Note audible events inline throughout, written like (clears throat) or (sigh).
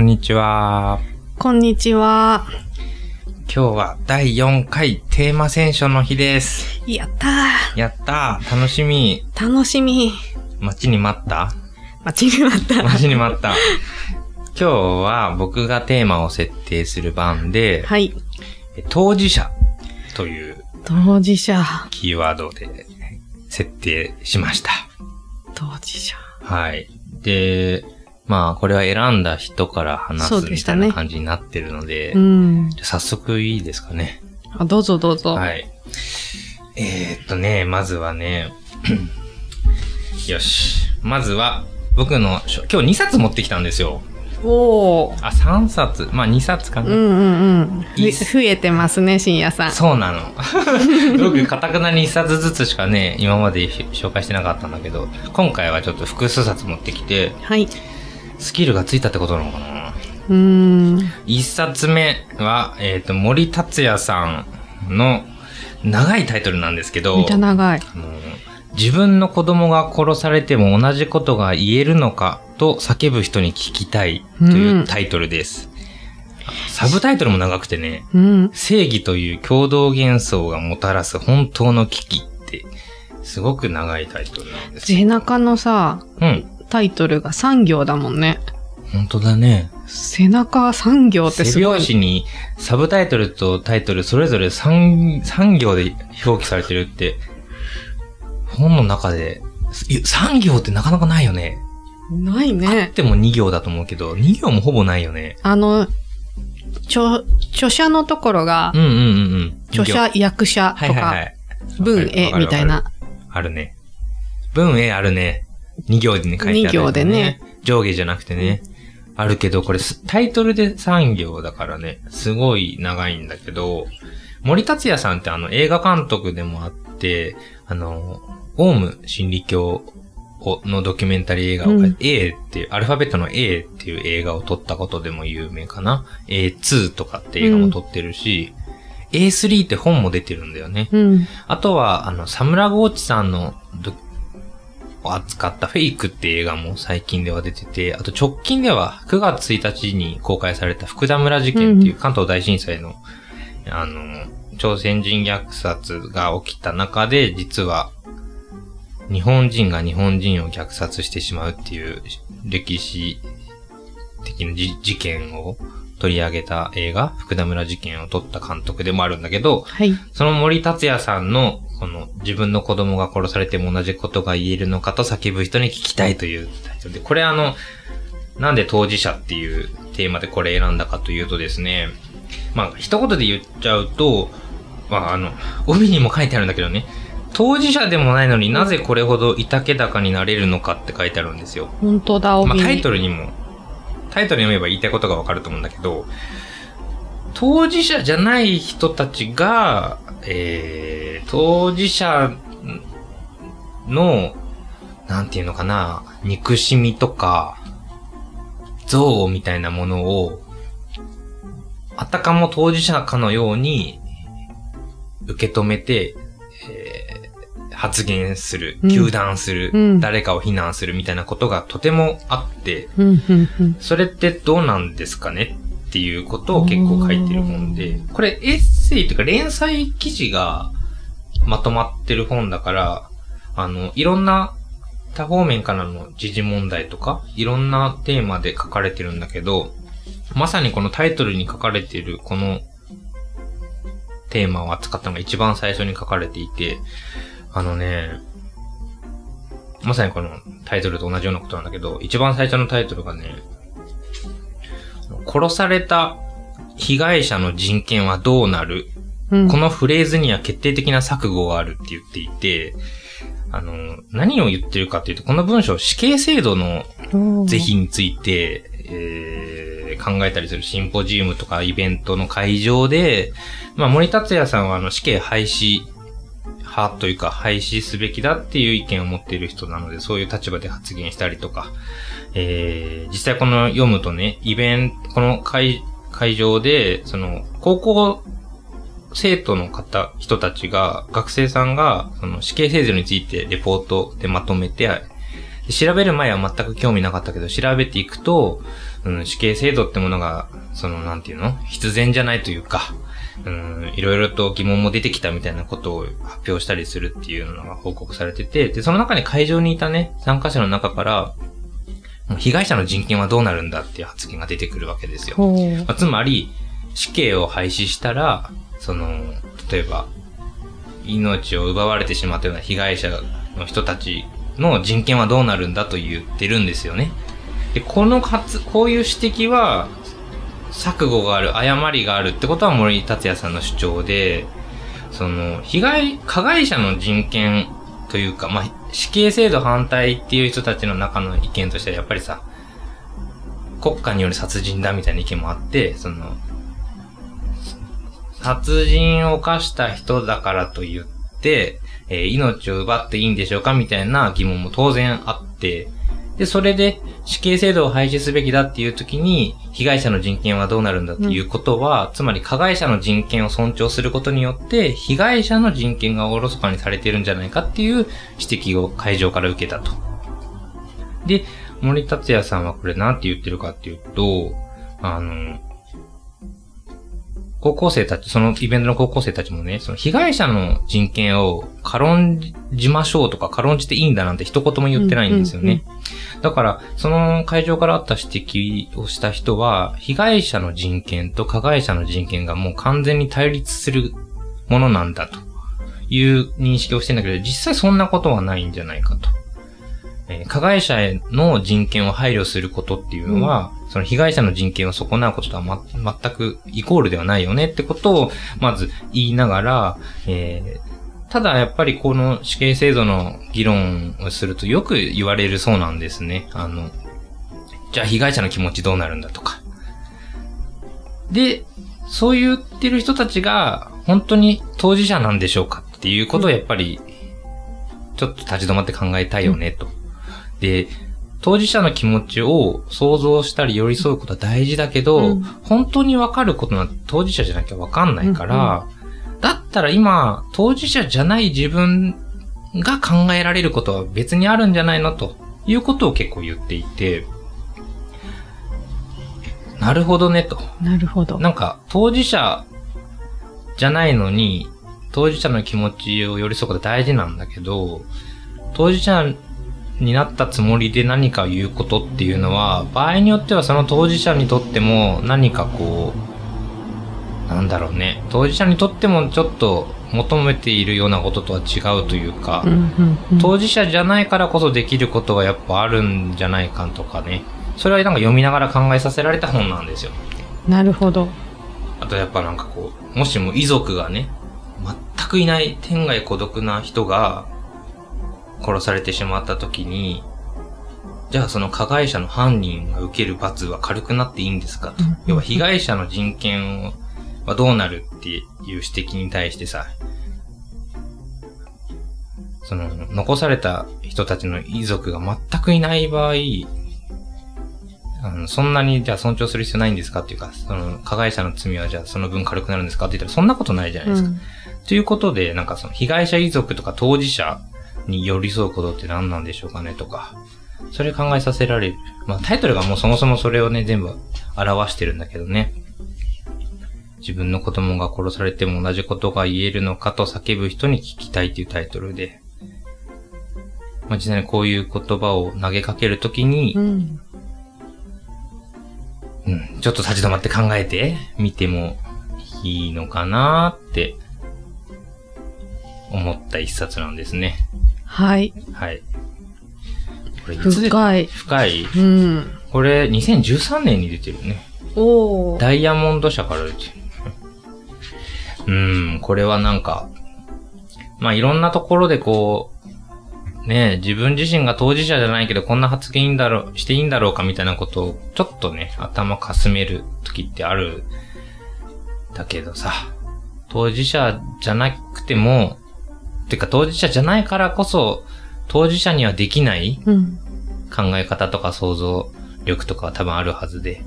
こんにちは。こんにちは。今日は第4回テーマ選書の日です。やったやったー楽しみ。ー。楽しみ。待ちに待った？待ちに待った。待ちに待った。今日は僕がテーマを設定する番で、はい。当事者という当事者。キーワードで設定しました。当事者。はい。で、まあ、これは選んだ人から話すみたいな感じになってるので、うん。じゃあ早速いいですかね。あどうぞどうぞ。はい。えー、っとね、まずはね、(clears throat) よし。まずは、僕の書、今日2冊持ってきたんですよ。おー。あ、3冊。まあ2冊かな。うんうんうん。増えてますね、深夜さん。そうなの。(laughs) 僕、かたくなに1冊ずつしかね、今まで紹介してなかったんだけど、今回はちょっと複数冊持ってきて、はい。スキルがついたってことなのかな？うーん。1冊目は、えっ、と、森達也さんの長いタイトルなんですけど、めっちゃ長い。あの自分の子供が殺されても同じことが言えるのかと叫ぶ人に聞きたいというタイトルです。サブタイトルも長くてね、うん。正義という共同幻想がもたらす本当の危機って、すごく長いタイトルなんですよ。背中のさ、うん。タイトルが産業だもんね。本当だね。背中産業ってす背ごい。表紙にサブタイトルとタイトルそれぞれ 3, 3行で表記されてるって、本の中で、3行ってなかなかないよね。ないあっね。ても2行だと思うけど、2行もほぼないよね。あの、著、著者のところがうん、うんうんうん。著者、役者はいとか、はいはい。文、わかる絵みたい。な。あるね。文絵あるね。2行でね、書いてある、二行でね。上下じゃなくてね。あるけど、これすタイトルで3行だからね、すごい長いんだけど、森達也さんってあの映画監督でもあって、あの、オウム真理教をのドキュメンタリー映画を、うん A っていう、アルファベットの A っていう映画を撮ったことでも有名かな。A2 とかって映画も撮ってるし、A3 って本も出てるんだよね。うん。あとは、あの、サムラゴーチさんの扱ったフェイクって映画も最近では出てて、あと直近では9月1日に公開された福田村事件っていう関東大震災の、あの、朝鮮人虐殺が起きた中で、実は、日本人が日本人を虐殺してしまうっていう歴史的なじ事件を取り上げた映画、福田村事件を撮った監督でもあるんだけど、はい。その森達也さんの、この自分の子供が殺されても同じことが言えるのかと叫ぶ人に聞きたいというタイトルで、これあの、なんで当事者っていうテーマでこれ選んだかというとですね、まあ、一言で言っちゃうと、まあ、あの、帯にも書いてあるんだけどね、当事者でもないのになぜこれほどいたけだかになれるのかって書いてあるんですよ。本当だ、帯まあ、に。タイトルにも、タイトル読めば言いたいことがわかると思うんだけど、当事者じゃない人たちが、えー、当事者の、なんていうのかな、憎しみとか、憎悪みたいなものを、あたかも当事者かのように受け止めて、えー発言する、うん糾弾する、うん誰かを非難するみたいなことがとてもあって、うん。それってどうなんですかねっていうことを結構書いてる本で、これエッセイというか連載記事がまとまってる本だから、あの、いろんな多方面からの時事問題とか、いろんなテーマで書かれてるんだけど、まさにこのタイトルに書かれているこのテーマを扱ったのが一番最初に書かれていて、あのね、まさにこのタイトルと同じようなことなんだけど、一番最初のタイトルがね、殺された被害者の人権はどうなる？うん。このフレーズには決定的な錯誤があるって言っていて、あの、何を言ってるかっていうと、この文章、死刑制度の是非について、えー考えたりするシンポジウムとかイベントの会場で、まあ、森達也さんはあの死刑廃止派というか廃止すべきだっていう意見を持っている人なので、そういう立場で発言したりとか、えー実際この読むとね、イベント、この会会場で、その、高校生徒の方、人たちが、学生さんが、その死刑制度についてレポートでまとめて、調べる前は全く興味なかったけど、調べていくと、うん、死刑制度ってものが、その、なんていうの必然じゃないというか、うん、いろいろと疑問も出てきたみたいなことを発表したりするっていうのが報告されてて、で、その中に会場にいたね、参加者の中から、被害者の人権はどうなるんだっていう発言が出てくるわけですよ。まあつまり、死刑を廃止したら、その、例えば、命を奪われてしまったような被害者の人たちの人権はどうなるんだと言ってるんですよね。で、この発、こういう指摘は、錯誤がある、誤りがあるってことは森達也さんの主張で、その、被害、加害者の人権というか、まあ、死刑制度反対っていう人たちの中の意見としては、やっぱりさ、国家による殺人だみたいな意見もあって、その、殺人を犯した人だからと言って、えー命を奪っていいんでしょうかみたいな疑問も当然あって、で、それで死刑制度を廃止すべきだっていう時に、被害者の人権はどうなるんだっていうことは、つまり加害者の人権を尊重することによって、被害者の人権がおろそかにされてるんじゃないかっていう指摘を会場から受けたと。で、森達也さんはこれなんて言ってるかっていうと、あの、高校生たち、そのイベントの高校生たちもね、その被害者の人権を軽んじましょうとか軽んじていいんだなんて一言も言ってないんですよね。だから、その会場からあった指摘をした人は、被害者の人権と加害者の人権がもう完全に対立するものなんだという認識をしてんだけど、実際そんなことはないんじゃないかと。えー加害者への人権を配慮することっていうのは、その被害者の人権を損なうこととは、ま、全くイコールではないよねってことを、まず言いながら、えーただやっぱりこの死刑制度の議論をするとよく言われるそうなんですね。あの、じゃあ被害者の気持ちどうなるんだとか。で、そう言ってる人たちが本当に当事者なんでしょうかっていうことをやっぱりちょっと立ち止まって考えたいよねと。で、当事者の気持ちを想像したり寄り添うことは大事だけど、うん本当にわかることなんて当事者じゃなきゃわかんないから、だったら今、当事者じゃない自分が考えられることは別にあるんじゃないのということを結構言っていて、なるほどねと。なるほど。なんか、当事者じゃないのに、当事者の気持ちを寄り添うことは大事なんだけど、当事者になったつもりで何かを言うことっていうのは、場合によってはその当事者にとっても何かこう、なんだろうね、当事者にとってもちょっと求めているようなこととは違うというか、当事者じゃないからこそできることがやっぱあるんじゃないかとかね。それはなんか読みながら考えさせられた本なんですよ。なるほど。あとやっぱなんかこう、もしも遺族がね、全くいない天涯孤独な人が殺されてしまった時に、じゃあその加害者の犯人が受ける罰は軽くなっていいんですかとうん。要は被害者の人権はどうなるっていう指摘に対してさ、その、残された人たちの遺族が全くいない場合、あのそんなにじゃあ尊重する必要ないんですかっていうか、その加害者の罪はじゃあその分軽くなるんですかって言ったらそんなことないじゃないですか。うんということで、なんかその被害者遺族とか当事者に寄り添うことって何なんでしょうかねとか、それ考えさせられる。まあタイトルがもうそもそもそれをね、全部表してるんだけどね。自分の子供が殺されても同じことが言えるのかと叫ぶ人に聞きたいっていうタイトルで。まあ実際にこういう言葉を投げかけるときに、うん。うん、ちょっと立ち止まって考えてみてもいいのかなって思った一冊なんですね。はい。はい。これいつで深い。深い？うん。これ2013年に出てるね。おー。ダイヤモンド社から出てる。うん、これはなんか、まあいろんなところでこう、ねえ自分自身が当事者じゃないけどこんな発言いいんだろう、していいんだろうかみたいなことをちょっとね、頭かすめる時ってある。だけどさ、当事者じゃなくても、てか当事者じゃないからこそ、当事者にはできないうん。考え方とか想像力とかは多分あるはずで、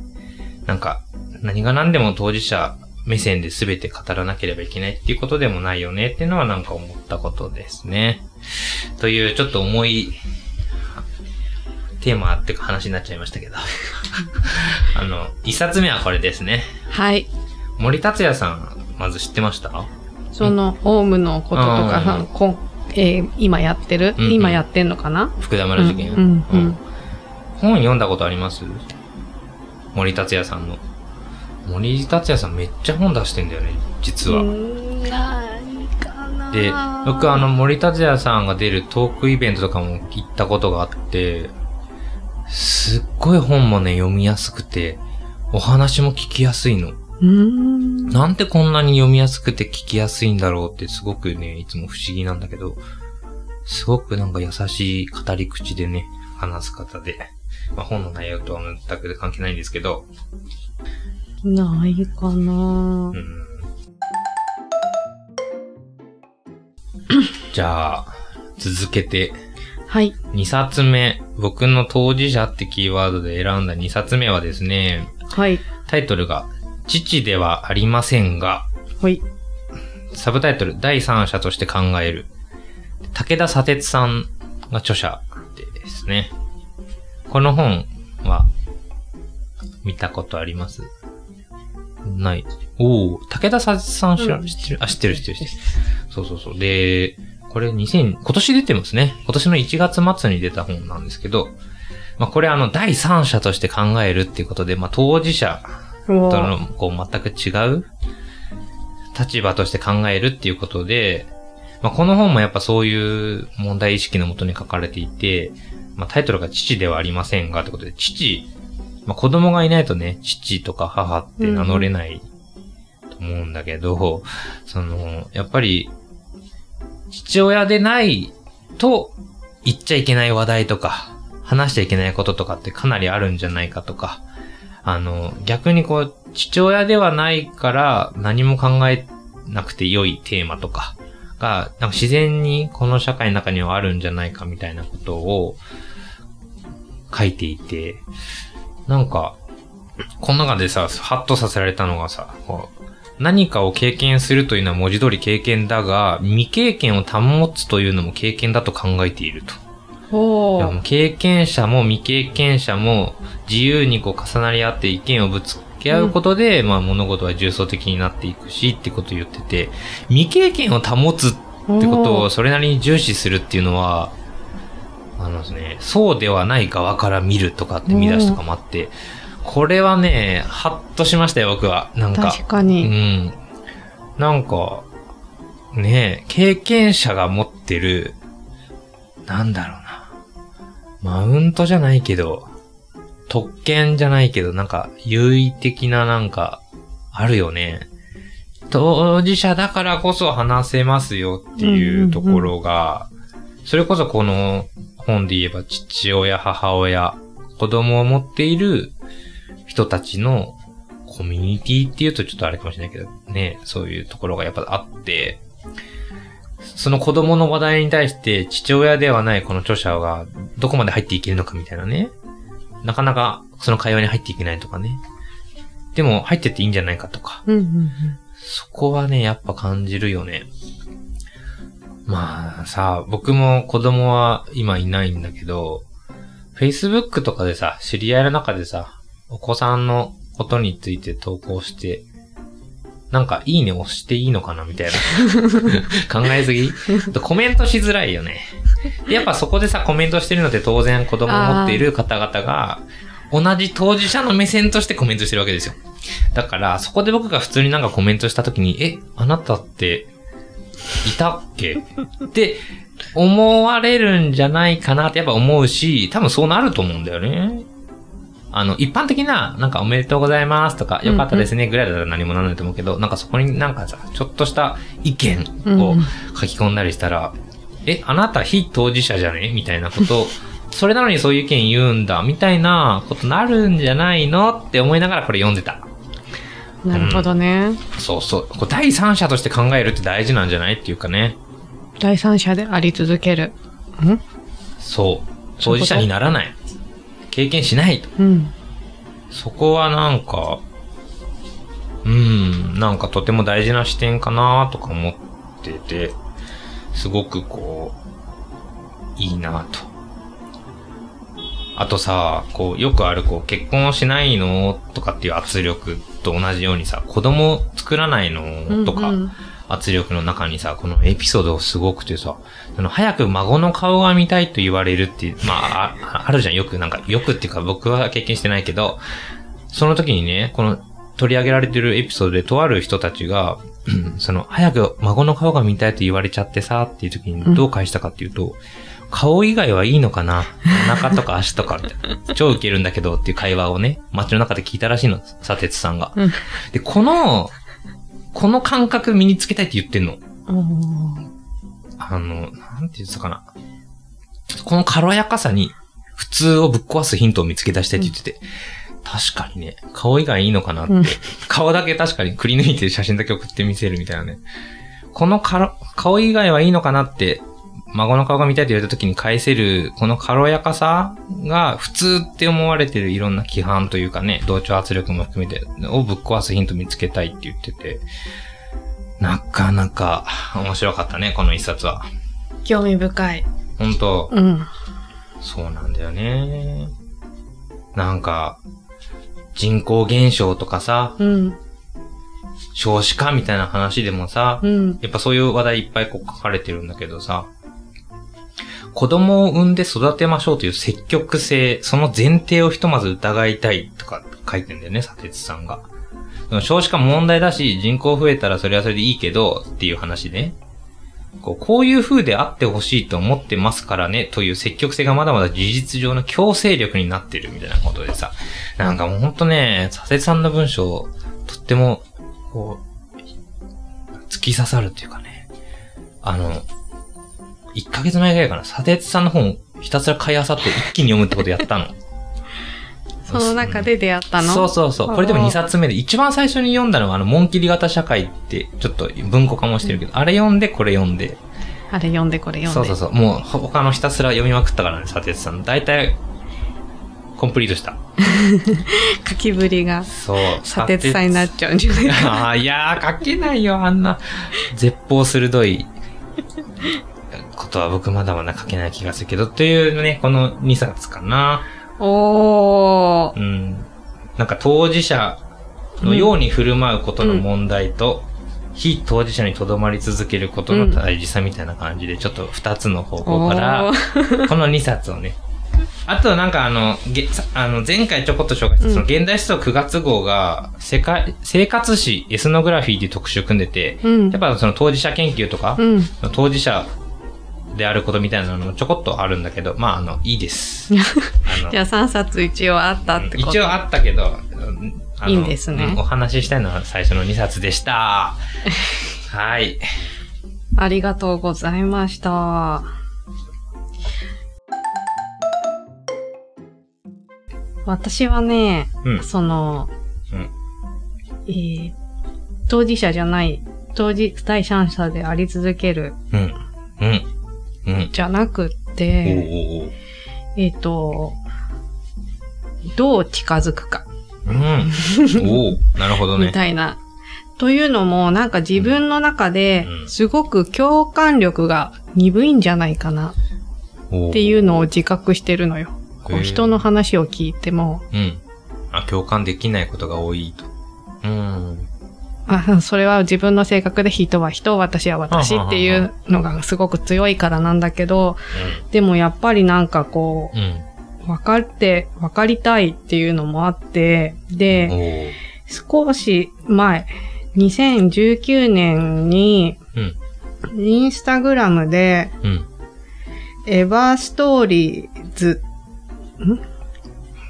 なんか、何が何でも当事者目線で全て語らなければいけないっていうことでもないよねっていうのはなんか思ったことですね。というちょっと重いテーマっていうか話になっちゃいましたけど。(laughs) あの、一冊目はこれですね。はい。森達也さん、まず知ってました？その、オウムのこととかさうん、こんえー今やってる、うんうん。今やってんのかな？福田村事件。うんうんうん。本読んだことあります？森達也さんの。森達也さんめっちゃ本出してんだよね、実は。うーん。ないかな。で、僕あの森達也さんが出るトークイベントとかも行ったことがあって、すっごい本もね、読みやすくて、お話も聞きやすいの。ん。なんでこんなに読みやすくて聞きやすいんだろうってすごくね、いつも不思議なんだけど、すごくなんか優しい語り口でね、話す方で、まあ本の内容とは全く関係ないんですけど、ないかなうん。じゃあ、続けて、はい。2冊目、僕の当事者ってキーワードで選んだ2冊目はですね、はい。タイトルが、父ではありませんが、はい。サブタイトル、第三者として考える。武田砂鉄さんが著者ですね。この本は、見たことあります？ない。おお武田砂鉄さん知ら、うん知ってるあ、知ってる知ってる知ってる。そうそうそう。で、これ2000、今年出てますね。今年の1月末に出た本なんですけど、まあこれあの、第三者として考えるっていうことで、まあ当事者との、こう、全く違う立場として考えるっていうことで、まあ、この本もやっぱそういう問題意識のもとに書かれていて、まあ、タイトルが父ではありませんがってことで、父、まあ、子供がいないとね、父とか母って名乗れないと思うんだけど、その、やっぱり、父親でないと言っちゃいけない話題とか、話しちゃいけないこととかってかなりあるんじゃないかとか、あの、逆にこう、父親ではないから何も考えなくて良いテーマとかが、なんか自然にこの社会の中にはあるんじゃないかみたいなことを書いていて、なんか、この中でさ、ハッとさせられたのがさ、何かを経験するというのは文字通り経験だが、未経験を保つというのも経験だと考えていると。ほう経験者も未経験者も自由にこう重なり合って意見をぶつけ合うことで、まあ物事は重層的になっていくしってことを言ってて、未経験を保つってことをそれなりに重視するっていうのは、あのですね、そうではない側から見るとかって見出しとかもあって、これはね、ハッとしましたよ、僕は。なんか。う確かに。ん。なんか、ねえ、経験者が持ってる、なんだろうな。マウントじゃないけど、特権じゃないけど、なんか、優位的ななんか、あるよね。当事者だからこそ話せますよっていうところが、それこそこの本で言えば父親、母親、子供を持っている人たちのコミュニティっていうとちょっとあれかもしれないけど、ね、そういうところがやっぱあって、その子供の話題に対して父親ではないこの著者がどこまで入っていけるのかみたいなね。なかなかその会話に入っていけないとかね。でも入ってっていいんじゃないかとか。うんうんうん。そこはね、やっぱ感じるよね。まあさ、僕も子供は今いないんだけど、Facebook とかでさ、知り合いの中でさ、お子さんのことについて投稿して、なんか、いいね押していいのかなみたいな。(laughs) 考えすぎ？コメントしづらいよね。やっぱそこでさ、コメントしてるのって当然子供を持っている方々が、同じ当事者の目線としてコメントしてるわけですよ。だから、そこで僕が普通になんかコメントしたときに、え、あなたって、いたっけ？って思われるんじゃないかなってやっぱ思うし、多分そうなると思うんだよね。あの、一般的な、なんかおめでとうございますとか、よかったですねぐらいだったら何もならないと思うけど、なんかそこになんかさ、ちょっとした意見を書き込んだりしたら、え、あなた非当事者じゃね？みたいなこと、(laughs) それなのにそういう意見言うんだ、みたいなことなるんじゃないの？って思いながらこれ読んでた。なるほどね。そうそう。こう第三者として考えるって大事なんじゃないっていうかね。第三者であり続ける。ん？そう。当事者にならない。経験しない。うん。そこはなんか、うん、なんかとても大事な視点かなとか思ってて、すごくこう、いいなと。あとさ、こう、よくある、こう、結婚しないのとかっていう圧力と同じようにさ、子供作らないのとか、うんうん圧力の中にさ、このエピソードすごくてさ、あの、早く孫の顔が見たいと言われるっていう、まあ、ああるじゃん、よく、なんか、よくっていうか僕は経験してないけど、その時にね、この取り上げられてるエピソードでとある人たちが、う (clears throat) んその、早く孫の顔が見たいと言われちゃってさ、っていう時にどう返したかっていうと、顔以外はいいのかな？お腹とか足とかみたいな。(laughs) 超ウケるんだけどっていう会話をね、街の中で聞いたらしいの、さてつさんが。うんで、この、この感覚身につけたいって言ってんの。あの、なんて言ってたかな。この軽やかさに普通をぶっ壊すヒントを見つけ出したいって言ってて、確かにね、顔以外いいのかなって、うん顔だけ確かにくり抜いて写真だけ送ってみせるみたいなね。この顔以外はいいのかなって、孫の顔が見たいって言われた時に返せる、この軽やかさが普通って思われてるいろんな規範というかね、同調圧力も含めて、をぶっ壊すヒント見つけたいって言ってて、なかなか面白かったね、この一冊は。興味深い。本当？うん。そうなんだよね。なんか、人口減少とかさ、うん。少子化みたいな話でもさ、うん。やっぱそういう話題いっぱいこう書かれてるんだけどさ、子供を産んで育てましょうという積極性、その前提をひとまず疑いたいとか書いてんだよね、砂鉄さんが。少子化問題だし、人口増えたらそれはそれでいいけど、っていう話で、こうこういう風であってほしいと思ってますからね、という積極性がまだまだ事実上の強制力になってるみたいなことでさ、なんかもうほんとね、佐哲さんの文章、とっても、こう、突き刺さるっていうかね、あの、1ヶ月前ぐらいかな、佐哲さんの本ひたすら買い漁って一気に読むってことやったの。(laughs) その中で出会ったの？そうそうそう。これでも2冊目で、一番最初に読んだのが、あの、紋切り型社会って、ちょっと文庫化もしてるけど、あれ読んで、これ読んで。あれ読んでこれ読んで。そうそうそう。もう、ほ他のひたすら読みまくったからね、佐哲さん。大体、コンプリートした。(laughs) 書きぶりがそう。砂鉄さんになっちゃうんじゃないか。ああ、いやー、書けないよ、あんな、絶望鋭いことは僕まだまだ書けない気がするけど、というね、この2冊かな。おー。うん。なんか当事者のように振る舞うことの問題と、非当事者にとどまり続けることの大事さみたいな感じで、ちょっと2つの方向からこの2冊をね。あとなんかあの、げさあの前回ちょこっと紹介した、うんその現代思想9月号が、世界、生活史エスノグラフィーっていう特集組んでて、うんやっぱその当事者研究とか、うん。当事者であることみたいなのもちょこっとあるんだけど、まああの、いいです。(laughs) じゃあ3冊一応あったってこと。一応あったけど、いいんですねうんお話ししたいのは最初の2冊でした。(laughs) はい。ありがとうございました。私はね、うん。その、うんえー当事者じゃない、当事第三者であり続けるうん。うん。うん。じゃなくって、おうおうえっ、と、どう近づくか、うん。おおなるほどみね。(laughs) たいな。というのも、なんか自分の中でう、んすごく共感力が鈍いんじゃないかなっっていうのを自覚してるのよ。こう人の話を聞いても、うん。あ、共感できないことが多いと。うん。あ、それは自分の性格で人は人、私は私っていうのがすごく強いからなんだけど、でもやっぱりなんかこう分かって、分かりたいっていうのもあって、で、お少し前、2019年に、うん。インスタグラムで、うん。エヴァストーリーズ、ん？っ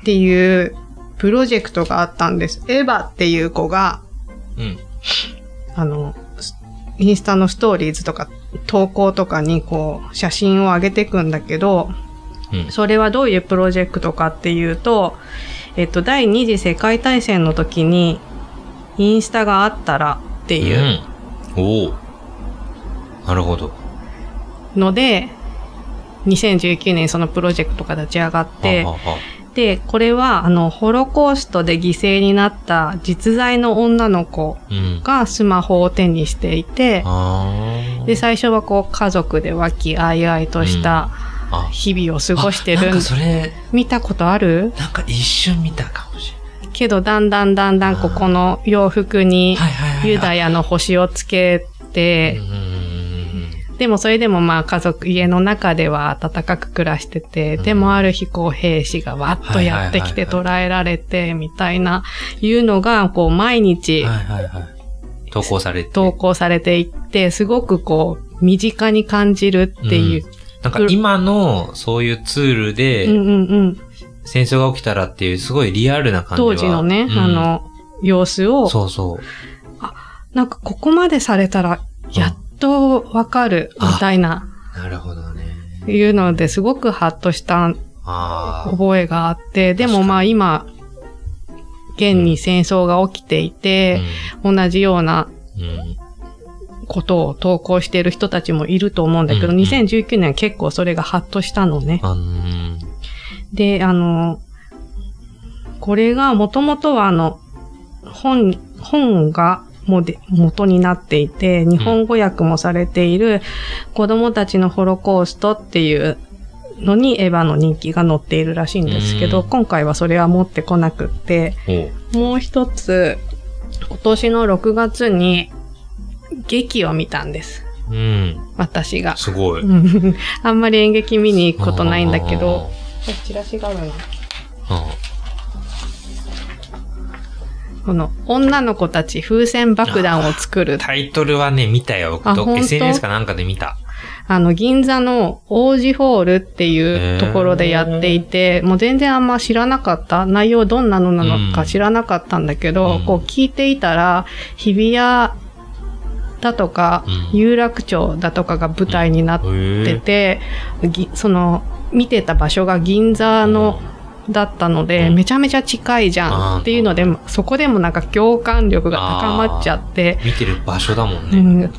ていうプロジェクトがあったんです。エヴァっていう子が、うん。あの、スインスタのストーリーズとか投稿とかにこう写真を上げていくんだけど、うん。それはどういうプロジェクトかっていうと、えっと、第二次世界大戦の時に、インスタがあったらっていううん。おおなるほど。ので、2019年にそのプロジェクトが立ち上がっては、ははで、これは、あの、ホロコーストで犠牲になった実在の女の子うん。がスマホを手にしていて、あー。で、最初はこう、家族で和気あいあいとした、はあ。日々を過ごしてるあなんかそれ、見たことある？なんか一瞬見たかもしれけど、だんだんだんだんここの洋服に。ユダヤの星をつけてうん、うんうんでもそれでもまあ家族、家の中では暖かく暮らしてて、でもある日こう兵士がわっとやってきて捕らえられて、みたいな、いうのが、こう毎うん。日はいはいはい。投稿されて。投稿されていって、すごくこう、身近に感じるっていう。なんか今のそういうツールでうんうんうん。戦争が起きたらっていうすごいリアルな感じは当時のね、うんあの、様子を、そうそう。なんかここまでされたら、やっとわかる、みたいな、なるほどね。いうのですごくハッとした。覚えがあって、でもまあ今、現に戦争が起きていて、同じようなうん。うん。ことを投稿している人たちもいると思うんだけど、うんうん2019年は結構それがハッとしたのね。あうん。で、あの、これがもともとはあの、本、本がもで元になっていて、日本語訳もされている子供たちのホロコーストっていうのにエヴァの人気が載っているらしいんですけど、うん今回はそれは持ってこなくって、もう一つ、今年の6月に劇を見たんです。うん。私が。すごい。うん (laughs) あんまり演劇見に行くことないんだけど、チラシがあるな。あこの女の子たち風船爆弾を作るー。タイトルはね、見たよ。僕 SNS かなんかで見た。あの、銀座の王子ホールっていうところでやっていて、もう全然あんま知らなかった。内容どんなのなのか知らなかったんだけど、うんこう聞いていたら、日比谷だとか、うん有楽町だとかが舞台になってて、ぎその、見てた場所が銀座の、だったので、うんめちゃめちゃ近いじゃんっていうので、そこでもなんか共感力が高まっちゃって、見てる場所だもんうね。ん、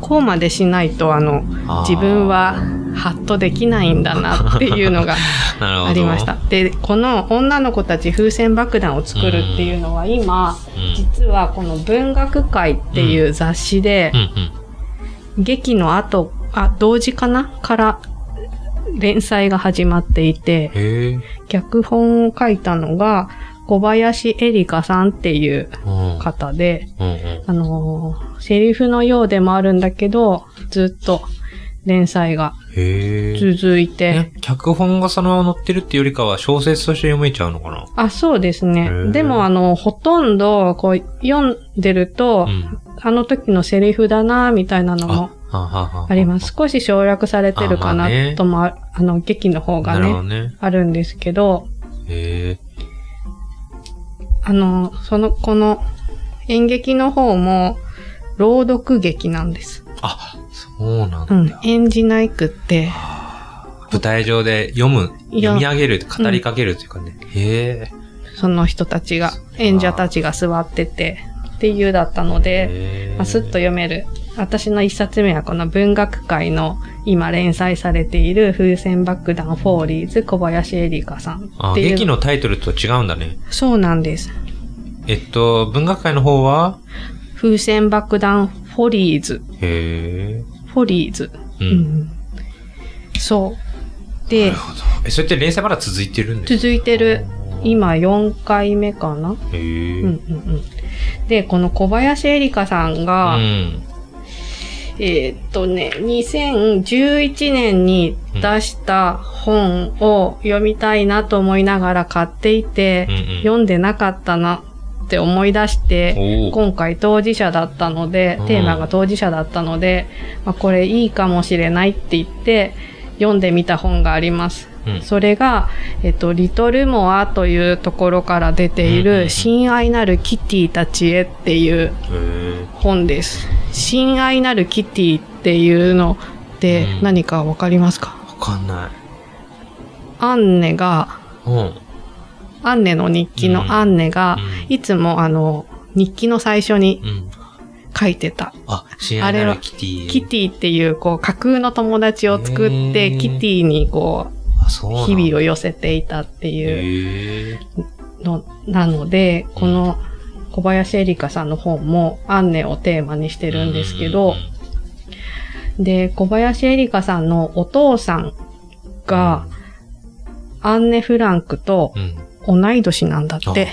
こうまでしないと、あの、自分はハッとできないんだなっていうのが。(laughs) ありました。で、この女の子たち風船爆弾を作るっていうのは今、うん。実はこの文学界っていう雑誌で。劇の後、あ、同時かなから連載が始まっていて。脚本を書いたのが小林エリカさんっていううん。方で、うんうん。あのーセリフのようでもあるんだけど、ずっと連載が。続いて、え、脚本がそのまま載ってるっていうよりかは小説として読めちゃうのかな？あ、そうですね。でもあの、ほとんど、こう、読んでると、うん。あの時のセリフだな、みたいなのもあ、ります。。少し省略されてるかなともあ、あの、劇の方がね、ね。あるんですけど。あの、その、この演劇の方も、朗読劇なんです。あ、そうなんだ。うん。演じないくって、舞台上で読む、読み上げる、語りかけるっていうかね。へえ。その人たちが、演者たちが座ってて、っていうだったので、まあ、スッと読める。私の一冊目はこの文学界の今連載されている風船爆弾フォーリーズ小林エリカさんあ、っていう。劇のタイトルと違うんだね。そうなんです。えっと、文学界の方は？風船爆弾フォリーズ。へえ。フォリーズ。う。うんん。そう。で、え、それって連載まだ続いてるんです続いてる。今4回目かな？へえ。うんうんうん。で、この小林エリカさんが、うん。えーっとね、2011年に出した本を読みたいなと思いながら買っていて、うんうん。読んでなかったなって思い出して、今回当事者だったのでうん、テーマが当事者だったので、まあ、これいいかもしれないって言って、読んでみた本があります。うんそれが、えっと、リトルモアというところから出ている、親愛なるキティたちへっていう。本です。親愛なるキティっていうのってうん何かわかりますか、わかんない。アンネが、うん。アンネの日記うんのアンネが、うんいつもあの、日記の最初にうん。書いてた。あ、親愛なるキティ。キティっていう、こう、架空の友達を作って、キティにこう日々を寄せていたっていう。の、なので、この小林エリカさんの本もアンネをテーマにしてるんですけど、で、小林エリカさんのお父さんが、アンネ・フランクとうん。同い年なんだって。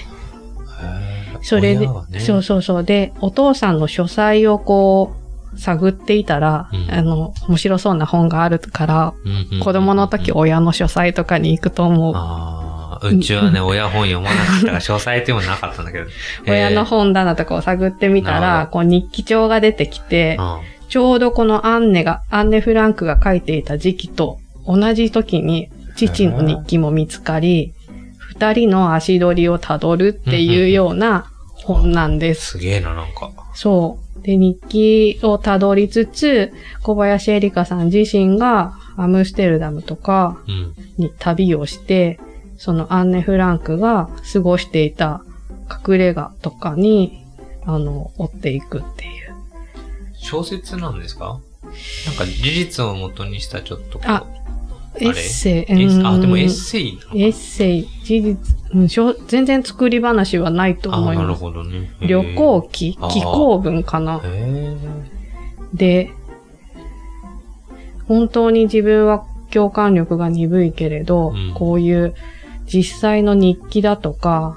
それで、そうそうそう。で、お父さんの書斎をこう、探っていたら、うんあの、面白そうな本があるから、うんうん子供の時親の書斎とかに行くと思う。ああ、うちはね、(laughs) 親本読まなかったから、詳細ってもなかったんだけど。(laughs) 親の本棚とかを探ってみたら、こう日記帳が出てきて、本。ちょうどこのアンネが、アンネ・フランクが書いていた時期と同じ時に父の日記も見つかり、二人の足取りをたどるっていうような本なんです。すげえな、なんか。そう。で、日記をたどりつつ、小林エリカさん自身がアムステルダムとかうん。に旅をして、そのアンネ・フランクが過ごしていた隠れ家とかに、あの、追っていくっていう。小説なんですか？なんか事実を元にしたちょっと。あエッセイ、あ、うんでもエッセイなのかエッセイ、事実、うんしょ全然作り話はないと思います。ほどね。旅行記？あー寄稿文かなへで、本当に自分は共感力が鈍いけれど、うんこういう実際の日記だとか、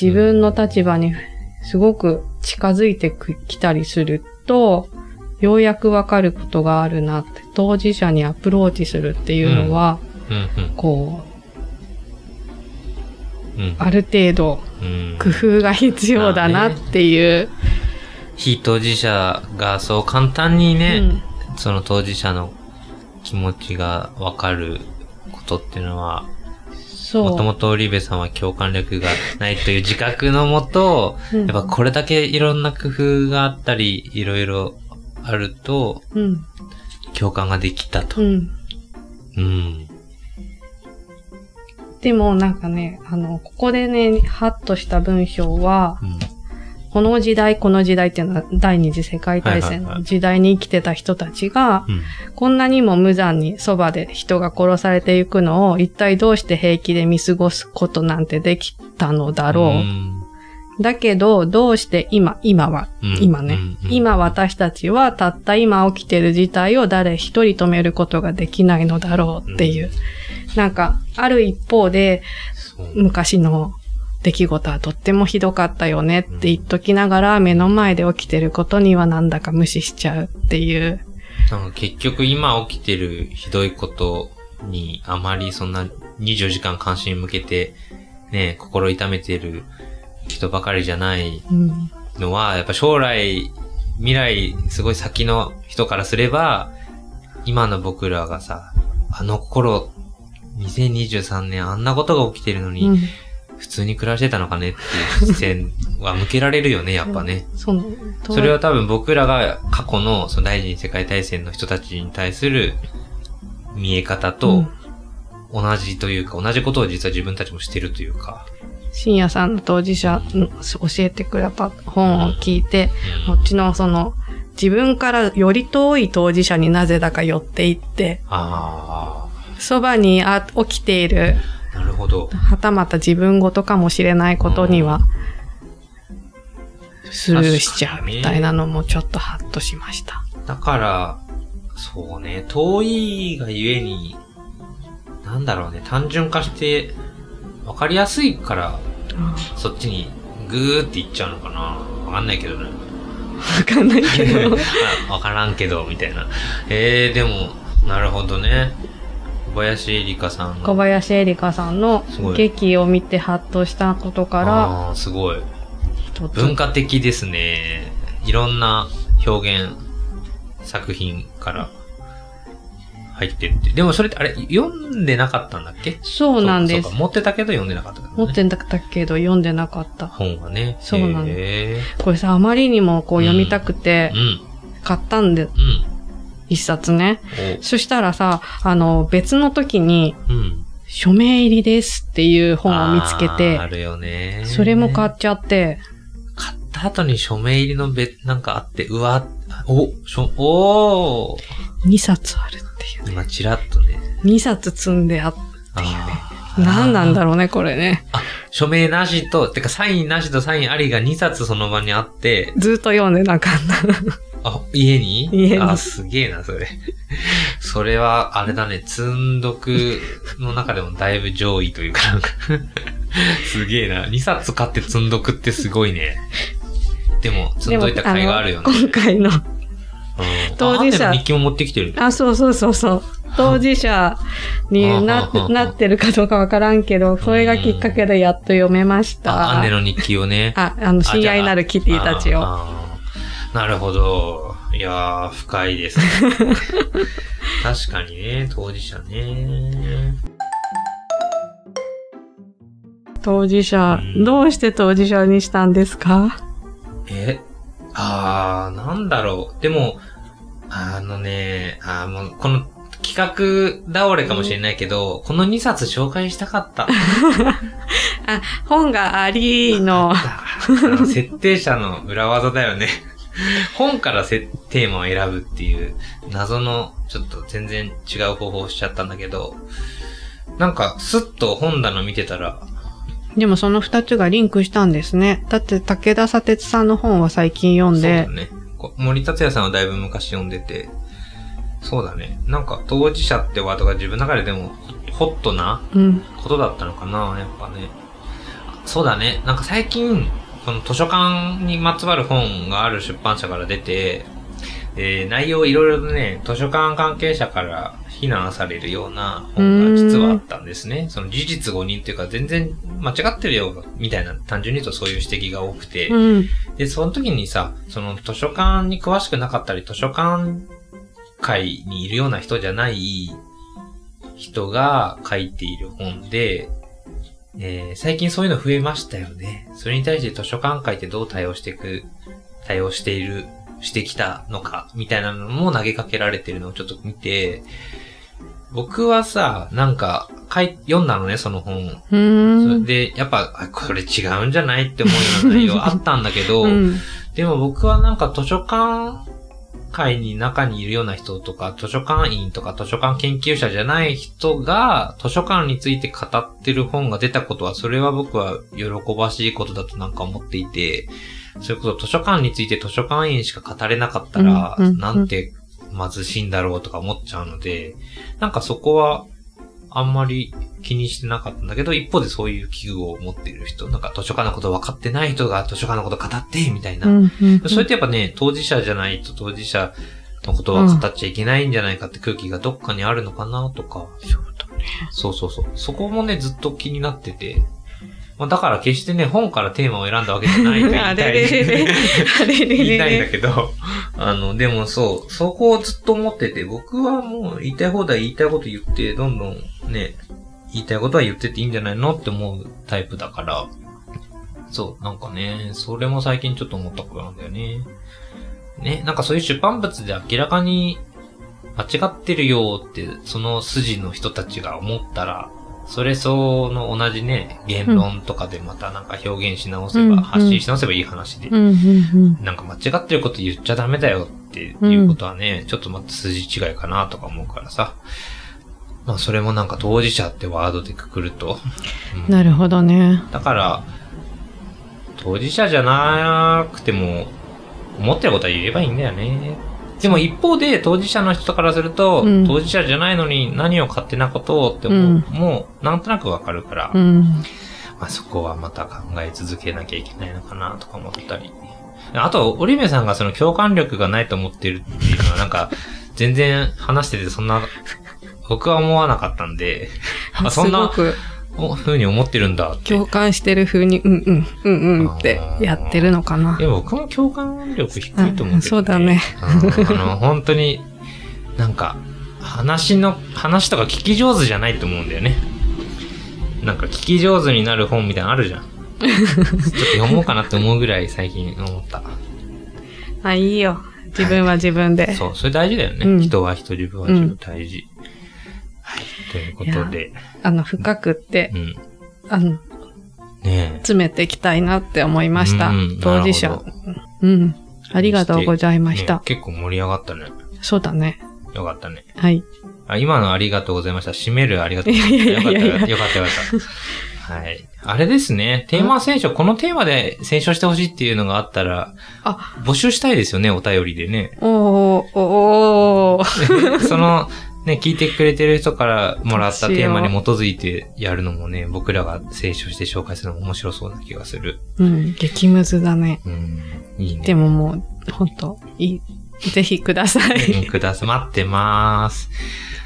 自分の立場にすごく近づいてきたりすると、ようやくわかることがあるなって、当事者にアプローチするっていうのは、え。うんこうん。うんう、ある程度うん。工夫が必要だなっていう。非当事者がそう簡単にね、うんその当事者の気持ちがわかることっていうのは。もともとオリベさんは共感力がないという自覚のもと、うんやっぱこれだけいろんな工夫があったり、いろいろあると、うん。共感ができたと。うん。うん。でもなんかね、あの、ここでね、ハッとした文章は、うん。この時代、この時代っていうのは第二次世界大戦の時代に生きてた人たちが、うん。こんなにも無残にそばで人が殺されていくのを一体どうして平気で見過ごすことなんてできたのだろう。んだけど、どうして今、今は、うん今ね、今私たちはたった今起きてる事態を誰一人止めることができないのだろうっていう。なんか、ある一方で。昔の出来事はとってもひどかったよねって言っときながら、目の前で起きてることにはなんだか無視しちゃうっていう。なんか結局今起きてるひどいことにあまりそんな24時間関心向けてね、心痛めてる人ばかりじゃないうん。のは、やっぱ将来、未来、すごい先の人からすれば、今の僕らがさ、あの頃、2023年あんなことが起きてるのに、うん。普通に暮らしてたのかねっていう視線は向けられるよね、(laughs) やっぱね。そそれは多分僕らが過去のその第二次世界大戦の人たちに対する見え方うとん。同じというか、同じことを実は自分たちもしてるというか。深夜さんの当事者の教えてくれた本を聞いて、うん。こっちのその、自分からより遠い当事者になぜだか寄っていって、あそばにあ起きている、あ、なるほど。はたまた自分ごとかもしれないことには、スルーしちゃうみたいなのもちょっとハッとしました。だから、そうね、遠いがゆえに、なんだろうね、単純化して、わかりやすいから、そっちにグーっていっちゃうのかなわかんないけどね。わかんないけど。(laughs) あわからんけど、みたいな。えー、でも、なるほどね。小林絵里香さんの。小林絵里香さんの劇を見てハッとしたことから、ああ、すごい。文化的ですね。いろんな表現作品から入ってって。でもそれって、あれ、読んでなかったんだっけ？そうなんです。持ってたけど読んでなかったね、持ってんだったけど読んでなかった。本はね。そうなのへこれさ、あまりにもこう読みたくて。買ったんで、うん。一冊ね。おそしたらさ、あの、別の時に、うん。署名入りですっていう本を見つけあーあて、るよね。それも買っちゃって、買った後に署名入りの別、なんかあって、うわ、お、しょ、おー2冊あるっていう。今ちらっとね。2冊積んであっていうね。何なんだろうね、これね。あ、署名なしと、てかサインなしとサインありが2冊その場にあって、ずっと読んでなかった。あ、家に？家にあ、すげえな、それ。(laughs) それは、あれだね、積んどくの中でもだいぶ上位というか、なんか (laughs) すげえな。2冊買って積んどくってすごいね。でも、積んどいた甲斐があるよね。今回の、うん当事者日記も持ってきてる。あ、そうそうそうそう。当事者にななってるかどうかわからんけど、それがきっかけでやっと読めました。あ、姉の日記をね。あ、あの、親愛なるキティたちを。なるほど。いやー、深いですね。(laughs) 確かにね、当事者ね。当事者う、んどうして当事者にしたんですか？え、あー、なんだろう。でも、あのね、あーもう、この企画倒れかもしれないけど、この2冊紹介したかった。(laughs) あ、本がありの設定者の裏技だよね。(laughs) 本からせテーマを選ぶっていう謎のちょっと全然違う方法をしちゃったんだけど、なんかスッと本棚見てたら、でもその二つがリンクしたんですね。だって武田砂鉄さんの本は最近読んでそうだ、ね。こ森達也さんはだいぶ昔読んでて、そうだね。なんか当事者ってワードが自分の中ででもホットなうん。ことだったのかな、やっぱね。そうだね。なんか最近、この図書館にまつわる本がある出版社から出て、えー内容いろいろとね、図書館関係者から非難されるような本が実はあったんですね。その事実誤認っていうか全然間違ってるよ、みたいな単純に言うとそういう指摘が多くて、うん。で、その時にさ、その図書館に詳しくなかったり、図書館会にいるような人じゃない人が書いている本で、えー最近そういうの増えましたよね。それに対して図書館会ってどう対応していく、対応している、してきたのか、みたいなのも投げかけられてるのをちょっと見て、僕はさ、なんか、書い、読んだのね、その本。で、やっぱ、あこれ違うんじゃないって思うような内容あったんだけど、(laughs) うん。でも僕はなんか図書館会に中にいるような人とか、図書館員とか図書館研究者じゃない人が図書館について語ってる本が出たことは、それは僕は喜ばしいことだとなんか思っていて、それこそ図書館について図書館員しか語れなかったら、なんて貧しいんだろうとか思っちゃうので、なんかそこはあんまり気にしてなかったんだけど、一方でそういう器具を持っている人、なんか図書館のこと分かってない人が図書館のこと語って、みたいな。うん。うんそれってやっぱね、当事者じゃないと当事者のことは語っちゃいけないんじゃないかって空気がどっかにあるのかなとか。そうだね。そうそうそう。そこもね、ずっと気になってて。まあ、だから決してね、本からテーマを選んだわけじゃないと言いたい。(laughs) あれれれれ。(laughs) あれれれれ。言いたいんだけど、あの、でもそう、そこをずっと思ってて、僕はもう言いたい放題言いたいこと言って、どんどんね、言いたいことは言ってっていいんじゃないのって思うタイプだから、そう、なんかね、それも最近ちょっと思ったことなんだよね。ね、なんかそういう出版物で明らかに間違ってるよって、その筋の人たちが思ったら、それその同じね、言論とかでまたなんか表現し直せば、うん発信し直せばいい話で。うん、うん、なんか間違ってること言っちゃダメだよっていうことはね、ちょっとまた筋違いかなとか思うからさ。まあそれもなんか当事者ってワードでくくると。うんうん。なるほどね。だから、当事者じゃなくても、思ってることは言えばいいんだよね。でも一方で当事者の人からすると、うん当事者じゃないのに何を勝手なことをって思う、うんもうなんとなくわかるから、うん。まあそこはまた考え続けなきゃいけないのかなとか思ったり。あと、オリメさんがその共感力がないと思ってるっていうのはなんか、(laughs) 全然話しててそんな、僕は思わなかったんで、(laughs) あそんなすごくお風に思ってるんだって。共感してる風に、うんうん、うんうんってやってるのかな。いや、僕も共感力低いと思うけど、ねうんそうだね。うんあの、本当に、なんか、話の、話とか聞き上手じゃないと思うんだよね。なんか聞き上手になる本みたいなのあるじゃん。ちょっと読もうかなって思うぐらい最近思った。(laughs) あ、いいよ。自分は自分で。そう、それ大事だよね。うん人は人、自分は自分大事。はい、ということで、あの、深くってう、ん。あの、ねえ。詰めていきたいなって思いましたうん。当事者。うん。ありがとうございました。ね結構盛り上がったね。そうだね。よかったね。はい。あ、今のありがとうございました。締めるありがとうございました。よかったよ、よかったよかった。はい。あれですね。テーマ選書、このテーマで選書してほしいっていうのがあったら、あ、募集したいですよね、お便りでね。おー、おー。(laughs) その、ね、聞いてくれてる人からもらったテーマに基づいてやるのもね、僕らが選書して紹介するのも面白そうな気がする。うん、激ムズだね。うん、いいね。でももう、ほんと、いい。ぜひくださうんい。くださ、待ってます。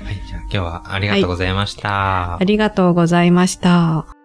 はい、じゃあ今日はありがとうございました。ありがとうございました。